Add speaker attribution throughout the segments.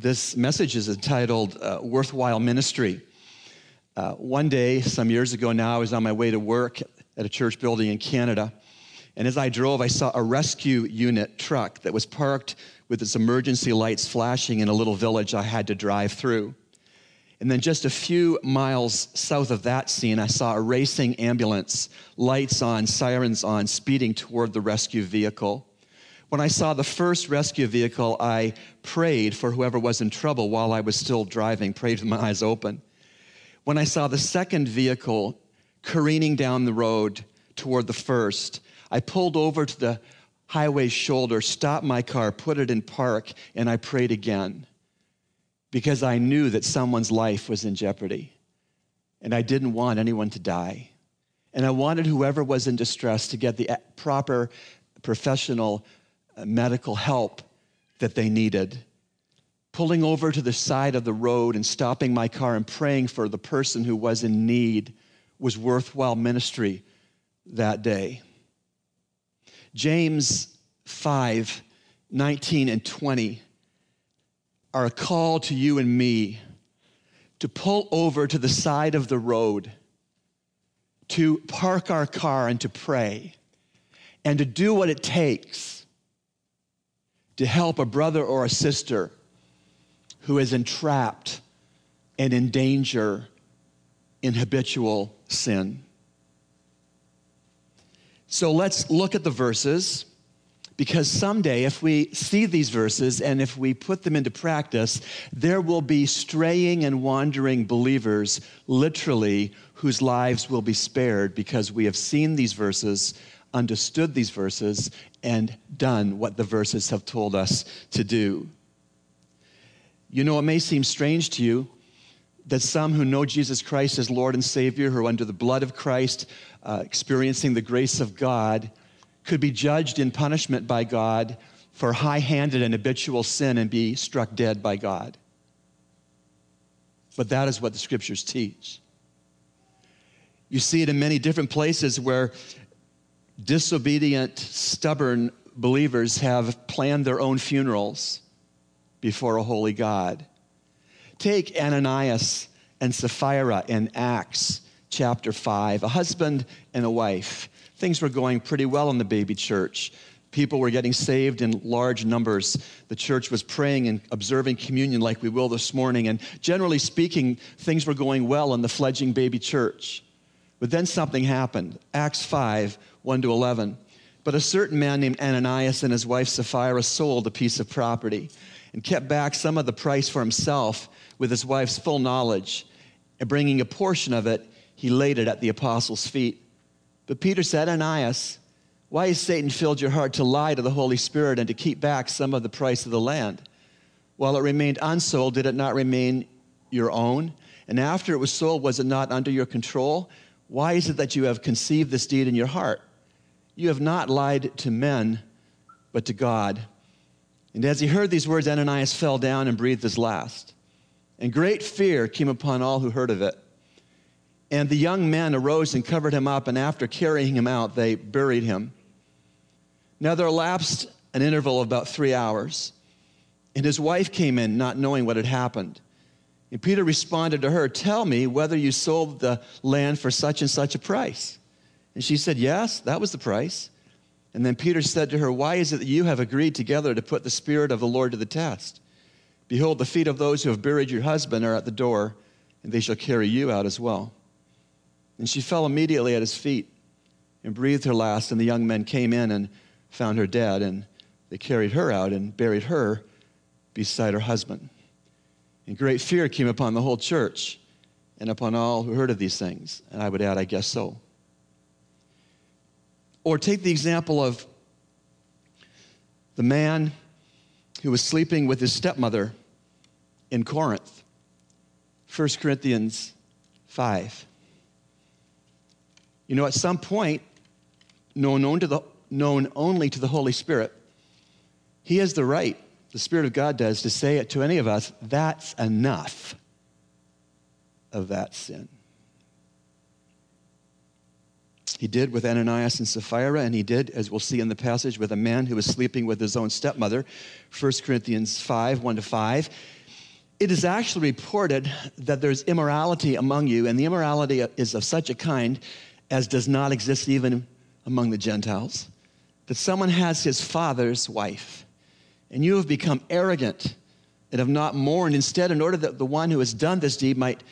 Speaker 1: This message is entitled uh, Worthwhile Ministry. Uh, one day, some years ago now, I was on my way to work at a church building in Canada. And as I drove, I saw a rescue unit truck that was parked with its emergency lights flashing in a little village I had to drive through. And then just a few miles south of that scene, I saw a racing ambulance, lights on, sirens on, speeding toward the rescue vehicle. When I saw the first rescue vehicle, I prayed for whoever was in trouble while I was still driving, prayed with my eyes open. When I saw the second vehicle careening down the road toward the first, I pulled over to the highway shoulder, stopped my car, put it in park, and I prayed again because I knew that someone's life was in jeopardy. And I didn't want anyone to die. And I wanted whoever was in distress to get the eh, proper professional medical help that they needed. Pulling over to the side of the road and stopping my car and praying for the person who was in need was worthwhile ministry that day. James 5 19 and 20 are a call to you and me to pull over to the side of the road, to park our car and to pray, and to do what it takes to help a brother or a sister who is entrapped and in danger in habitual sin. So let's look at the verses because someday, if we see these verses and if we put them into practice, there will be straying and wandering believers, literally, whose lives will be spared because we have seen these verses understood these verses and done what the verses have told us to do. You know, it may seem strange to you that some who know Jesus Christ as Lord and Savior, who are under the blood of Christ, uh, experiencing the grace of God, could be judged in punishment by God for high handed and habitual sin and be struck dead by God. But that is what the scriptures teach. You see it in many different places where disobedient, stubborn believers have planned their own funerals before a holy God. Take Ananias and Sapphira in Acts chapter 5, a husband and a wife. Things were going pretty well in the baby church. People were getting saved in large numbers. The church was praying and observing communion like we will this morning. And generally speaking, things were going well in the fledgling baby church. But then something happened. Acts 5 1 to 11. But a certain man named Ananias and his wife Sapphira sold a piece of property and kept back some of the price for himself with his wife's full knowledge. And bringing a portion of it, he laid it at the apostles' feet. But Peter said, Ananias, why has Satan filled your heart to lie to the Holy Spirit and to keep back some of the price of the land? While it remained unsold, did it not remain your own? And after it was sold, was it not under your control? Why is it that you have conceived this deed in your heart? You have not lied to men, but to God. And as he heard these words, Ananias fell down and breathed his last. And great fear came upon all who heard of it. And the young men arose and covered him up, and after carrying him out, they buried him. Now there elapsed an interval of about three hours, and his wife came in, not knowing what had happened. And Peter responded to her, Tell me whether you sold the land for such and such a price. And she said, Yes, that was the price. And then Peter said to her, Why is it that you have agreed together to put the Spirit of the Lord to the test? Behold, the feet of those who have buried your husband are at the door, and they shall carry you out as well. And she fell immediately at his feet and breathed her last. And the young men came in and found her dead, and they carried her out and buried her beside her husband. And great fear came upon the whole church and upon all who heard of these things. And I would add, I guess so. Or take the example of the man who was sleeping with his stepmother in Corinth. 1 Corinthians 5. You know, at some point, known, known, to the, known only to the Holy Spirit, he has the right, the Spirit of God does, to say it to any of us that's enough of that sin. He did with Ananias and Sapphira, and he did, as we'll see in the passage, with a man who was sleeping with his own stepmother, 1 Corinthians 5 1 to 5. It is actually reported that there's immorality among you, and the immorality is of such a kind as does not exist even among the Gentiles. That someone has his father's wife, and you have become arrogant and have not mourned. Instead, in order that the one who has done this deed might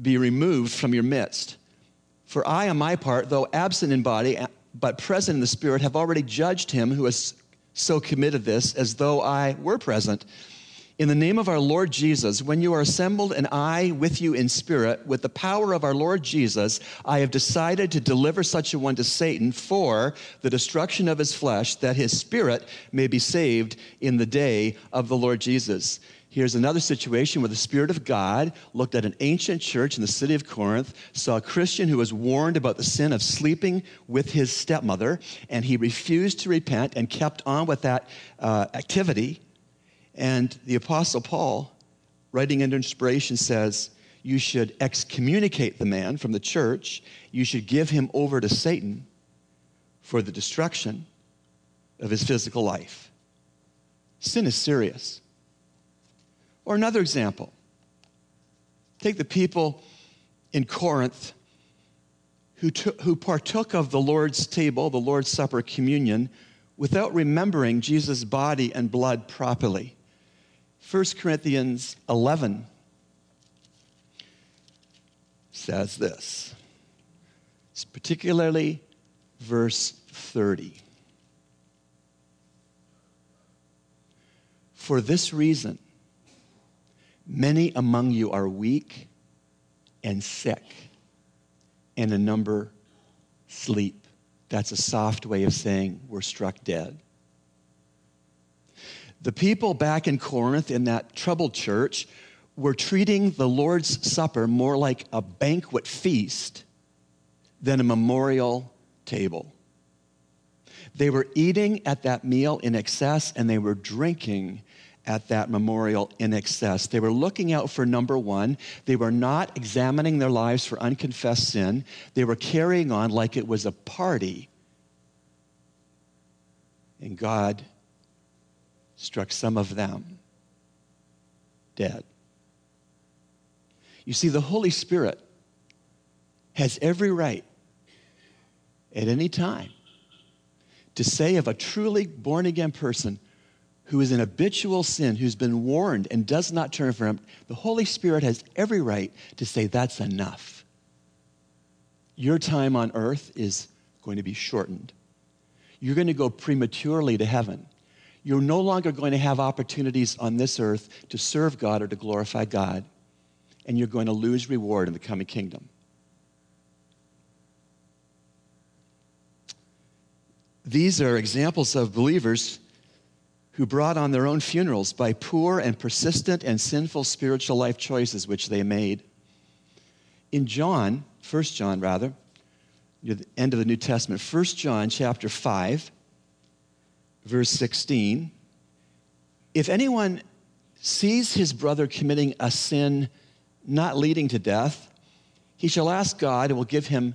Speaker 1: be removed from your midst. For I, on my part, though absent in body, but present in the Spirit, have already judged him who has so committed this as though I were present. In the name of our Lord Jesus, when you are assembled and I with you in spirit, with the power of our Lord Jesus, I have decided to deliver such a one to Satan for the destruction of his flesh, that his spirit may be saved in the day of the Lord Jesus. Here's another situation where the Spirit of God looked at an ancient church in the city of Corinth, saw a Christian who was warned about the sin of sleeping with his stepmother, and he refused to repent and kept on with that uh, activity. And the Apostle Paul, writing under inspiration, says, You should excommunicate the man from the church, you should give him over to Satan for the destruction of his physical life. Sin is serious. Or another example take the people in Corinth who, took, who partook of the Lord's table, the Lord's Supper, communion, without remembering Jesus' body and blood properly. 1 Corinthians 11 says this, it's particularly verse 30. For this reason, Many among you are weak and sick, and a number sleep. That's a soft way of saying we're struck dead. The people back in Corinth in that troubled church were treating the Lord's Supper more like a banquet feast than a memorial table. They were eating at that meal in excess and they were drinking at that memorial in excess. They were looking out for number one. They were not examining their lives for unconfessed sin. They were carrying on like it was a party. And God struck some of them dead. You see, the Holy Spirit has every right at any time to say of a truly born again person, who is in habitual sin, who's been warned and does not turn from him, the Holy Spirit has every right to say, That's enough. Your time on earth is going to be shortened. You're going to go prematurely to heaven. You're no longer going to have opportunities on this earth to serve God or to glorify God, and you're going to lose reward in the coming kingdom. These are examples of believers who brought on their own funerals by poor and persistent and sinful spiritual life choices which they made. In John, 1 John rather, near the end of the New Testament, 1 John chapter 5, verse 16, if anyone sees his brother committing a sin not leading to death, he shall ask God and will give him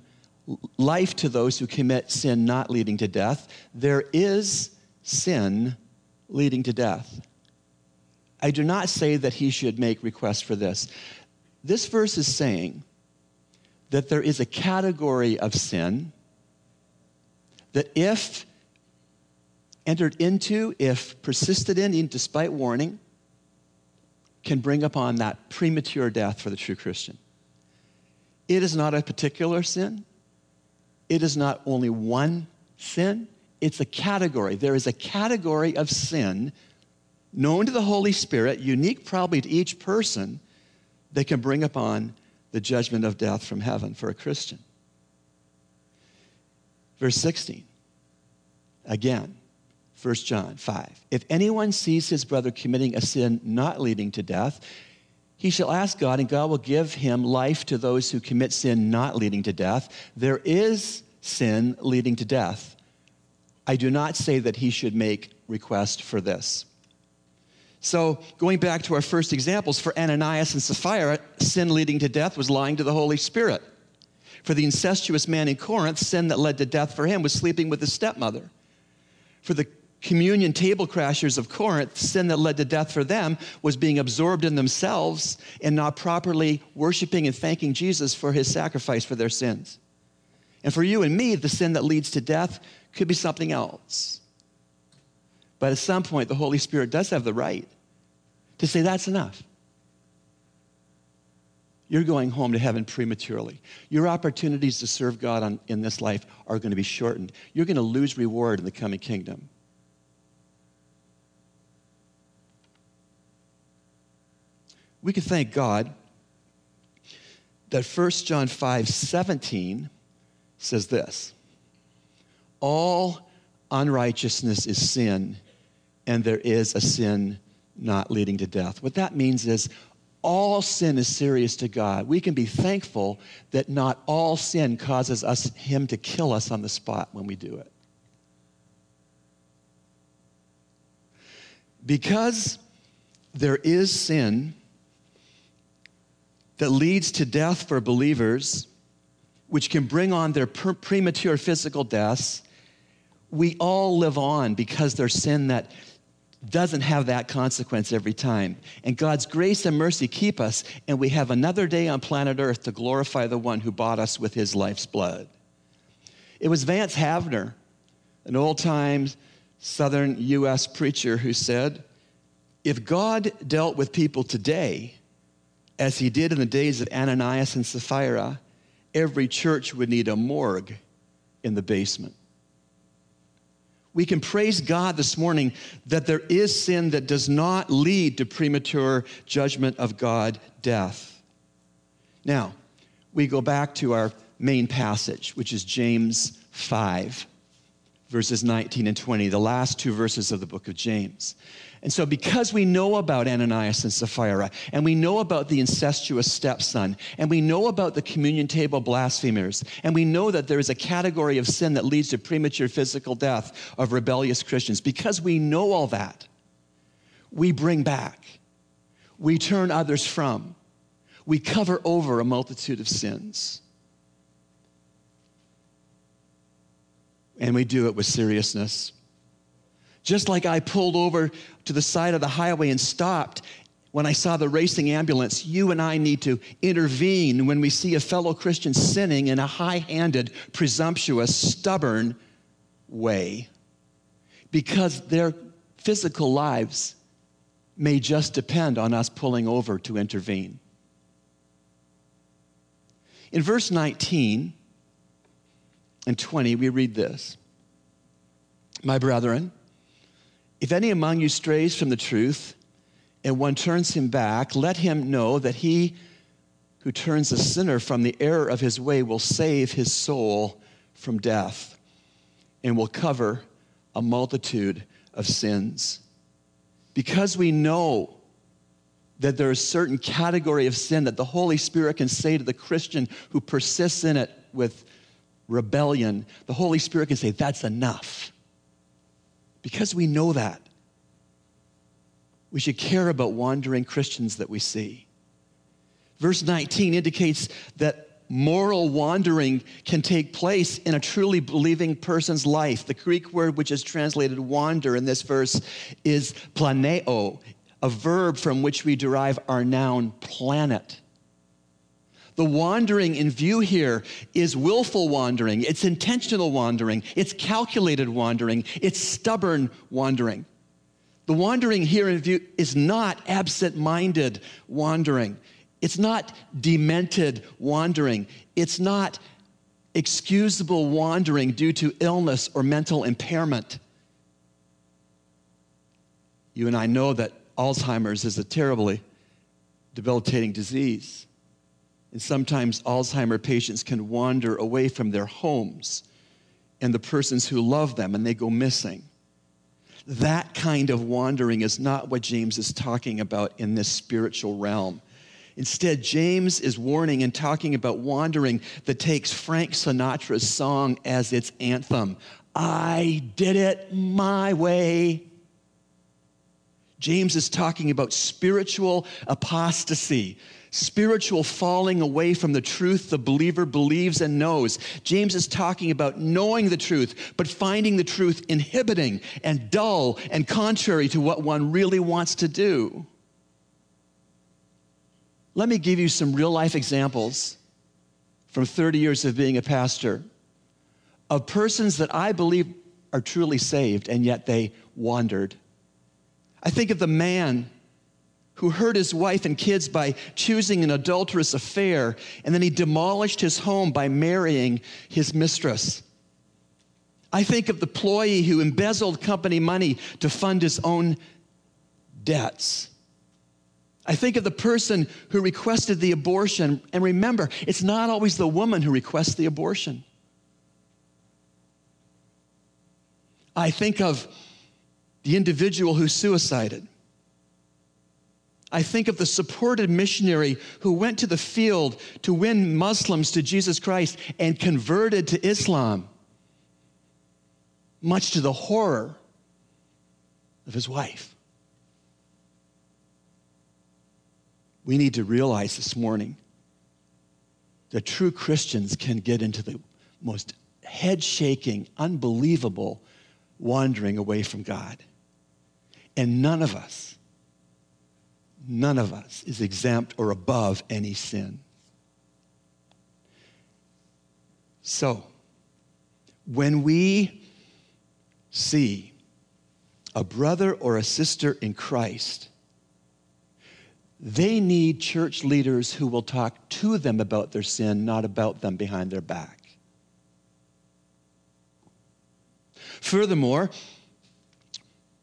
Speaker 1: life to those who commit sin not leading to death. There is sin leading to death. I do not say that he should make requests for this. This verse is saying that there is a category of sin that if entered into, if persisted in, even despite warning, can bring upon that premature death for the true Christian. It is not a particular sin. It is not only one sin it's a category. There is a category of sin known to the Holy Spirit, unique probably to each person, that can bring upon the judgment of death from heaven for a Christian. Verse 16. Again, 1 John 5. If anyone sees his brother committing a sin not leading to death, he shall ask God, and God will give him life to those who commit sin not leading to death. There is sin leading to death. I do not say that he should make request for this. So, going back to our first examples, for Ananias and Sapphira, sin leading to death was lying to the Holy Spirit. For the incestuous man in Corinth, sin that led to death for him was sleeping with his stepmother. For the communion table crashers of Corinth, sin that led to death for them was being absorbed in themselves and not properly worshiping and thanking Jesus for his sacrifice for their sins. And for you and me, the sin that leads to death could be something else. But at some point, the Holy Spirit does have the right to say, that's enough. You're going home to heaven prematurely. Your opportunities to serve God on, in this life are going to be shortened. You're going to lose reward in the coming kingdom. We can thank God that 1 John 5 17 says this All unrighteousness is sin, and there is a sin not leading to death. What that means is all sin is serious to God. We can be thankful that not all sin causes us him to kill us on the spot when we do it. Because there is sin that leads to death for believers, which can bring on their premature physical deaths, we all live on because there's sin that doesn't have that consequence every time. And God's grace and mercy keep us, and we have another day on planet Earth to glorify the one who bought us with his life's blood. It was Vance Havner, an old time Southern U.S. preacher, who said, If God dealt with people today as he did in the days of Ananias and Sapphira, every church would need a morgue in the basement we can praise God this morning that there is sin that does not lead to premature judgment of God, death. Now, we go back to our main passage, which is James 5, verses 19 and 20, the last two verses of the book of James. And so, because we know about Ananias and Sapphira, and we know about the incestuous stepson, and we know about the communion table blasphemers, and we know that there is a category of sin that leads to premature physical death of rebellious Christians, because we know all that, we bring back, we turn others from, we cover over a multitude of sins. And we do it with seriousness. Just like I pulled over to the side of the highway and stopped when I saw the racing ambulance, you and I need to intervene when we see a fellow Christian sinning in a high handed, presumptuous, stubborn way because their physical lives may just depend on us pulling over to intervene. In verse 19 and 20, we read this My brethren, if any among you strays from the truth and one turns him back, let him know that he who turns a sinner from the error of his way will save his soul from death and will cover a multitude of sins. Because we know that there is a certain category of sin that the Holy Spirit can say to the Christian who persists in it with rebellion, the Holy Spirit can say, That's enough. Because we know that, we should care about wandering Christians that we see. Verse 19 indicates that moral wandering can take place in a truly believing person's life. The Greek word which is translated wander in this verse is planeo, a verb from which we derive our noun planet. The wandering in view here is willful wandering, it's intentional wandering, it's calculated wandering, it's stubborn wandering. The wandering here in view is not absent minded wandering. It's not demented wandering. It's not excusable wandering due to illness or mental impairment. You and I know that Alzheimer's is a terribly debilitating disease. And sometimes Alzheimer patients can wander away from their homes and the persons who love them and they go missing. That kind of wandering is not what James is talking about in this spiritual realm. Instead, James is warning and talking about wandering that takes Frank Sinatra's song as its anthem I did it my way. James is talking about spiritual apostasy, spiritual falling away from the truth the believer believes and knows. James is talking about knowing the truth, but finding the truth inhibiting and dull and contrary to what one really wants to do. Let me give you some real life examples from 30 years of being a pastor of persons that I believe are truly saved and yet they wandered. I think of the man who hurt his wife and kids by choosing an adulterous affair, and then he demolished his home by marrying his mistress. I think of the employee who embezzled company money to fund his own debts. I think of the person who requested the abortion, and remember, it's not always the woman who requests the abortion. I think of the individual who suicided. I think of the supported missionary who went to the field to win Muslims to Jesus Christ and converted to Islam, much to the horror of his wife. We need to realize this morning that true Christians can get into the most head shaking, unbelievable wandering away from God. And none of us none of us is exempt or above any sin. So, when we see a brother or a sister in Christ, they need church leaders who will talk to them about their sin, not about them behind their back. Furthermore,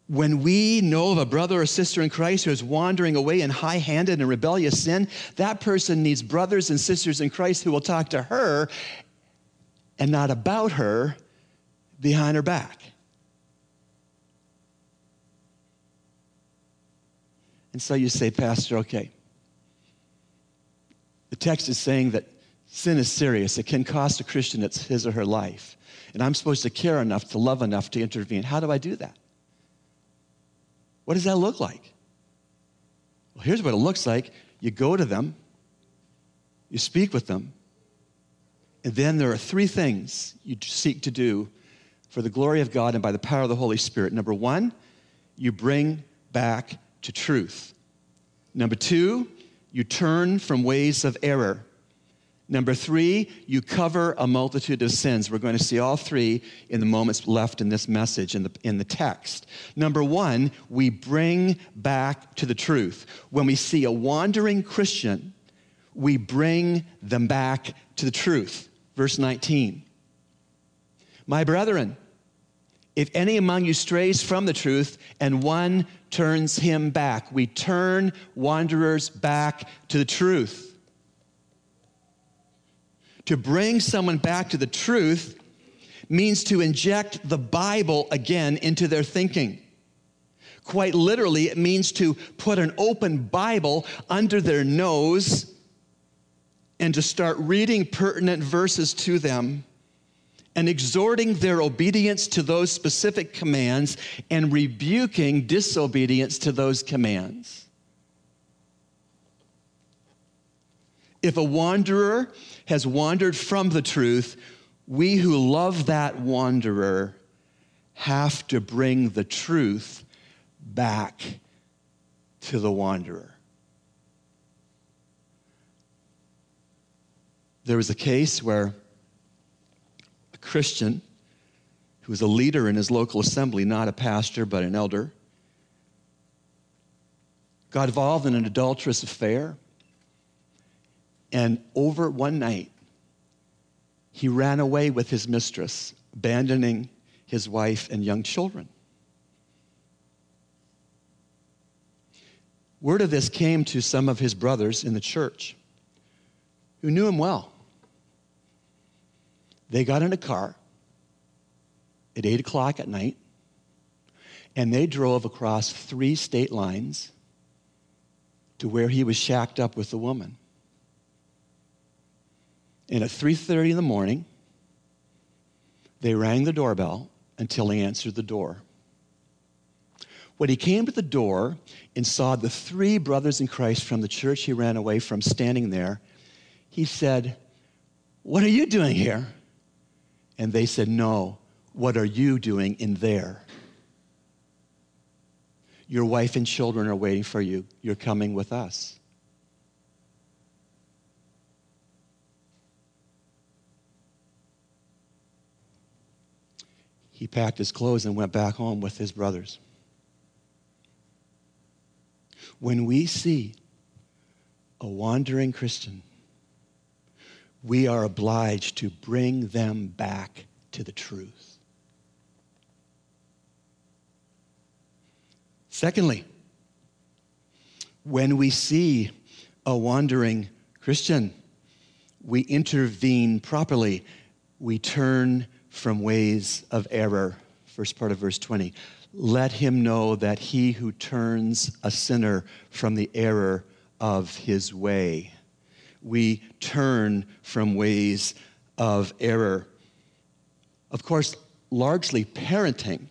Speaker 1: when we know of a brother or sister in Christ who is wandering away in high handed and rebellious sin, that person needs brothers and sisters in Christ who will talk to her and not about her behind her back. And so you say, Pastor, okay. The text is saying that sin is serious. It can cost a Christian it's his or her life. And I'm supposed to care enough, to love enough to intervene. How do I do that? What does that look like? Well, here's what it looks like you go to them, you speak with them, and then there are three things you seek to do for the glory of God and by the power of the Holy Spirit. Number one, you bring back to truth. Number two, you turn from ways of error. Number three, you cover a multitude of sins. We're going to see all three in the moments left in this message, in the, in the text. Number one, we bring back to the truth. When we see a wandering Christian, we bring them back to the truth. Verse 19. My brethren, if any among you strays from the truth and one turns him back, we turn wanderers back to the truth. To bring someone back to the truth means to inject the Bible again into their thinking. Quite literally, it means to put an open Bible under their nose and to start reading pertinent verses to them and exhorting their obedience to those specific commands and rebuking disobedience to those commands. If a wanderer has wandered from the truth, we who love that wanderer have to bring the truth back to the wanderer. There was a case where a Christian who was a leader in his local assembly, not a pastor, but an elder, got involved in an adulterous affair and over one night, he ran away with his mistress, abandoning his wife and young children. Word of this came to some of his brothers in the church who knew him well. They got in a car at 8 o'clock at night and they drove across three state lines to where he was shacked up with the woman. And at 3:30 in the morning, they rang the doorbell until he answered the door. When he came to the door and saw the three brothers in Christ from the church he ran away from standing there, he said, What are you doing here? And they said, No, what are you doing in there? Your wife and children are waiting for you. You're coming with us. He packed his clothes and went back home with his brothers. When we see a wandering Christian, we are obliged to bring them back to the truth. Secondly, when we see a wandering Christian, we intervene properly. We turn from ways of error. First part of verse 20. Let him know that he who turns a sinner from the error of his way we turn from ways of error. Of course, largely parenting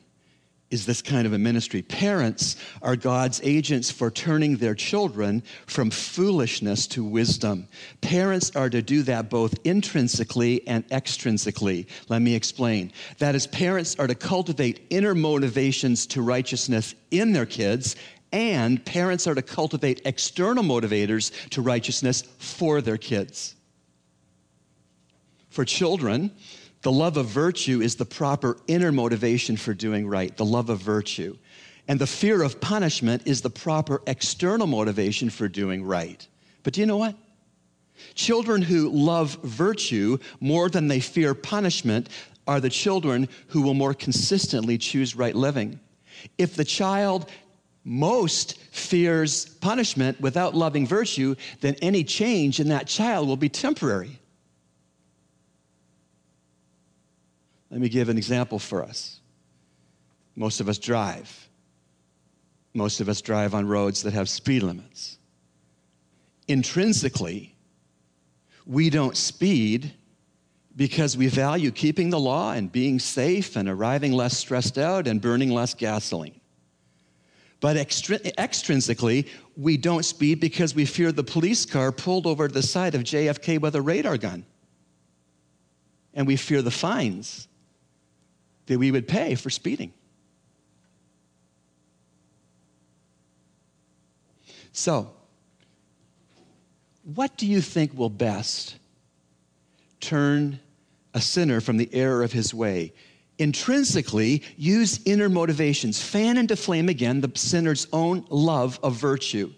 Speaker 1: is this kind of a ministry. Parents are God's agents for turning their children from foolishness to wisdom. Parents are to do that both intrinsically and extrinsically. Let me explain. That is, parents are to cultivate inner motivations to righteousness in their kids and parents are to cultivate external motivators to righteousness for their kids. For children, the love of virtue is the proper inner motivation for doing right, the love of virtue. And the fear of punishment is the proper external motivation for doing right. But do you know what? Children who love virtue more than they fear punishment are the children who will more consistently choose right living. If the child most fears punishment without loving virtue, then any change in that child will be temporary. Let me give an example for us. Most of us drive. Most of us drive on roads that have speed limits. Intrinsically, we don't speed because we value keeping the law and being safe and arriving less stressed out and burning less gasoline. But extrinsically, we don't speed because we fear the police car pulled over to the side of JFK with a radar gun. And we fear the fines that we would pay for speeding. So, what do you think will best turn a sinner from the error of his way? intrinsically use inner motivations, fan into flame again the sinner's own love of virtue.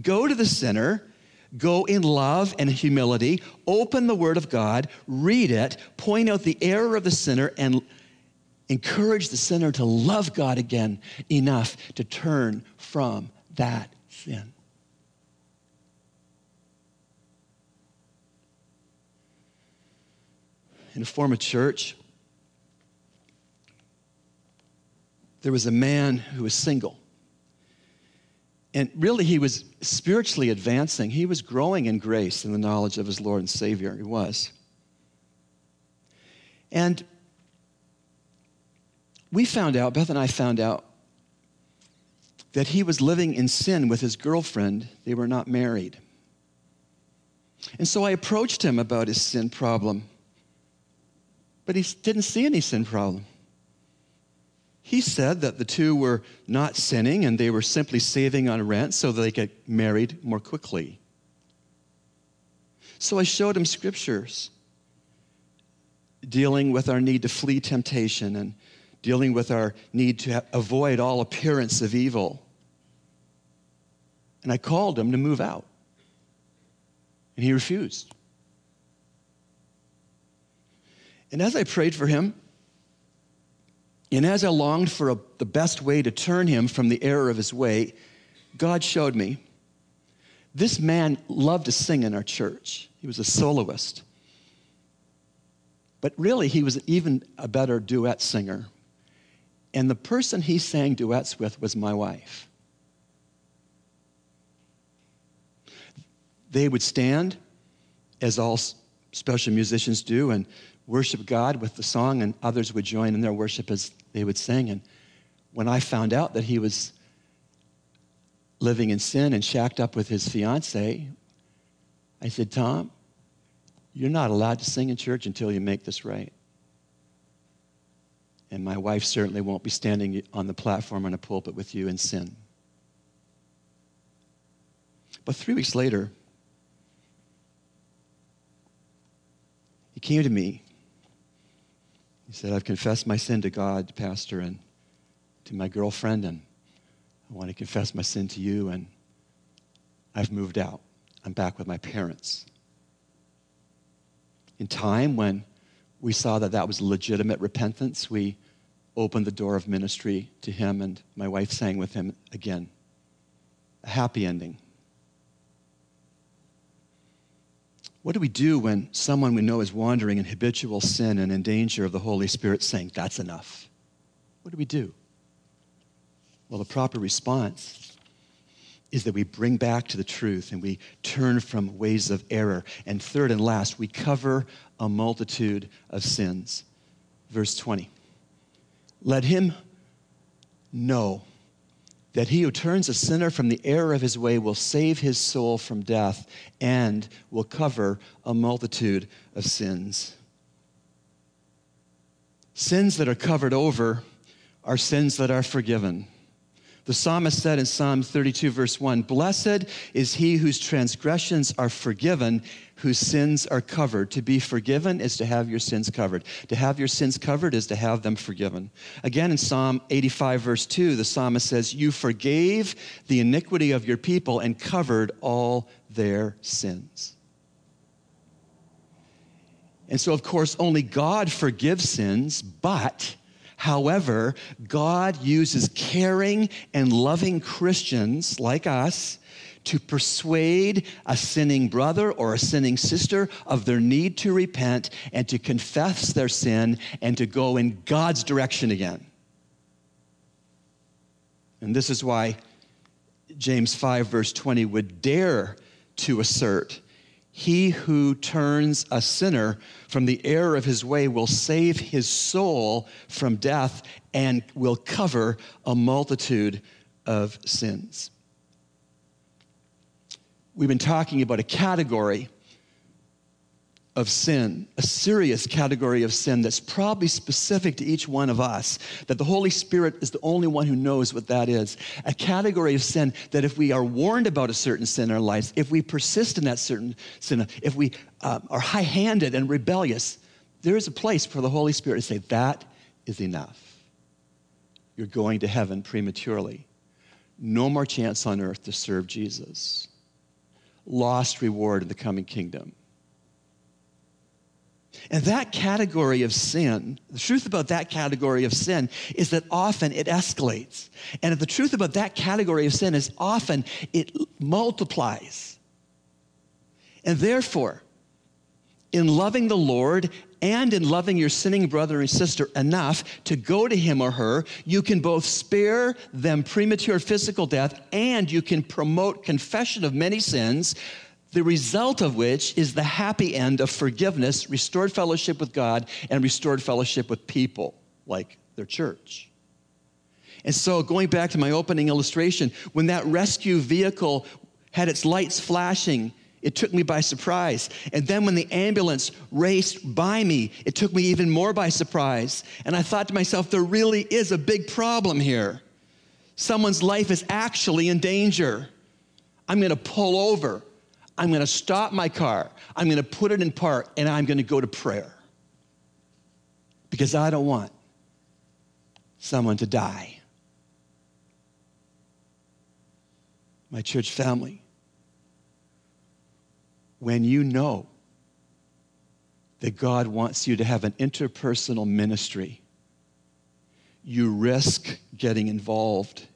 Speaker 1: Go to the sinner, go in love and humility, open the Word of God, read it, point out the error of the sinner, and encourage the sinner to love God again enough to turn from that sin. In a former church, there was a man who was single. And really, he was spiritually advancing. He was growing in grace and the knowledge of his Lord and Savior. He was. And we found out, Beth and I found out, that he was living in sin with his girlfriend. They were not married. And so I approached him about his sin problem, but he didn't see any sin problem. He said that the two were not sinning and they were simply saving on rent so they could get married more quickly. So I showed him scriptures dealing with our need to flee temptation and dealing with our need to avoid all appearance of evil. And I called him to move out. And he refused. And as I prayed for him, and as I longed for a, the best way to turn him from the error of his way, God showed me this man loved to sing in our church. He was a soloist. But really, he was even a better duet singer. And the person he sang duets with was my wife. They would stand, as all special musicians do, and worship God with the song, and others would join in their worship as they would sing. And when I found out that he was living in sin and shacked up with his fiance, I said, Tom, you're not allowed to sing in church until you make this right. And my wife certainly won't be standing on the platform on a pulpit with you in sin. But three weeks later, he came to me. He said, I've confessed my sin to God, Pastor, and to my girlfriend, and I want to confess my sin to you, and I've moved out. I'm back with my parents. In time, when we saw that that was legitimate repentance, we opened the door of ministry to him, and my wife sang with him again. A happy ending. What do we do when someone we know is wandering in habitual sin and in danger of the Holy Spirit saying, That's enough? What do we do? Well, the proper response is that we bring back to the truth and we turn from ways of error. And third and last, we cover a multitude of sins. Verse 20. Let him know that he who turns a sinner from the error of his way will save his soul from death and will cover a multitude of sins. Sins that are covered over are sins that are forgiven. The psalmist said in Psalm 32, verse 1 Blessed is he whose transgressions are forgiven, whose sins are covered. To be forgiven is to have your sins covered. To have your sins covered is to have them forgiven. Again, in Psalm 85, verse 2, the psalmist says, You forgave the iniquity of your people and covered all their sins. And so, of course, only God forgives sins, but However, God uses caring and loving Christians like us to persuade a sinning brother or a sinning sister of their need to repent and to confess their sin and to go in God's direction again. And this is why James 5, verse 20, would dare to assert he who turns a sinner from the error of his way will save his soul from death and will cover a multitude of sins. We've been talking about a category of sin, a serious category of sin that's probably specific to each one of us, that the Holy Spirit is the only one who knows what that is. A category of sin that if we are warned about a certain sin in our lives, if we persist in that certain sin, if we uh, are high handed and rebellious, there is a place for the Holy Spirit to say, That is enough. You're going to heaven prematurely. No more chance on earth to serve Jesus. Lost reward in the coming kingdom and that category of sin, the truth about that category of sin is that often it escalates. And the truth about that category of sin is often it multiplies. And therefore, in loving the Lord and in loving your sinning brother and sister enough to go to him or her, you can both spare them premature physical death and you can promote confession of many sins the result of which is the happy end of forgiveness, restored fellowship with God, and restored fellowship with people like their church. And so, going back to my opening illustration, when that rescue vehicle had its lights flashing, it took me by surprise. And then when the ambulance raced by me, it took me even more by surprise. And I thought to myself, there really is a big problem here. Someone's life is actually in danger. I'm going to pull over. I'm going to stop my car. I'm going to put it in park and I'm going to go to prayer. Because I don't want someone to die. My church family, when you know that God wants you to have an interpersonal ministry, you risk getting involved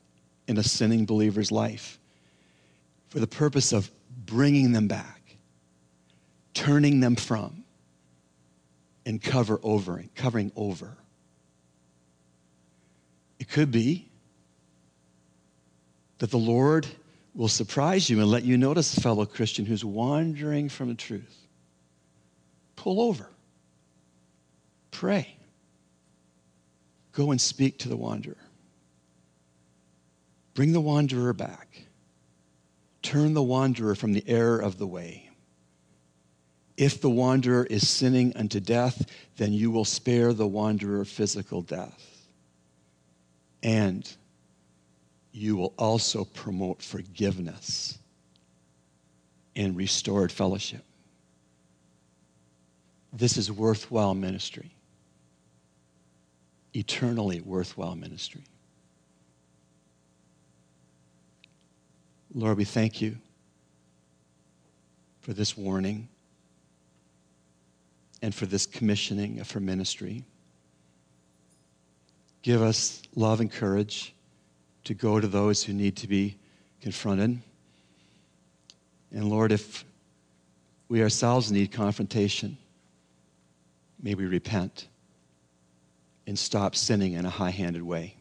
Speaker 1: in a sinning believer's life for the purpose of bringing them back, turning them from, and cover over, covering over. It could be that the Lord will surprise you and let you notice a fellow Christian who's wandering from the truth. Pull over. Pray. Go and speak to the wanderer. Bring the wanderer back. Turn the wanderer from the error of the way. If the wanderer is sinning unto death, then you will spare the wanderer physical death. And you will also promote forgiveness and restored fellowship. This is worthwhile ministry, eternally worthwhile ministry. Lord, we thank you for this warning and for this commissioning of her ministry. Give us love and courage to go to those who need to be confronted. And Lord, if we ourselves need confrontation, may we repent and stop sinning in a high handed way.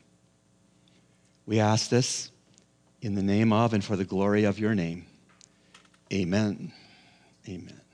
Speaker 1: We ask this in the name of and for the glory of your name. Amen. Amen.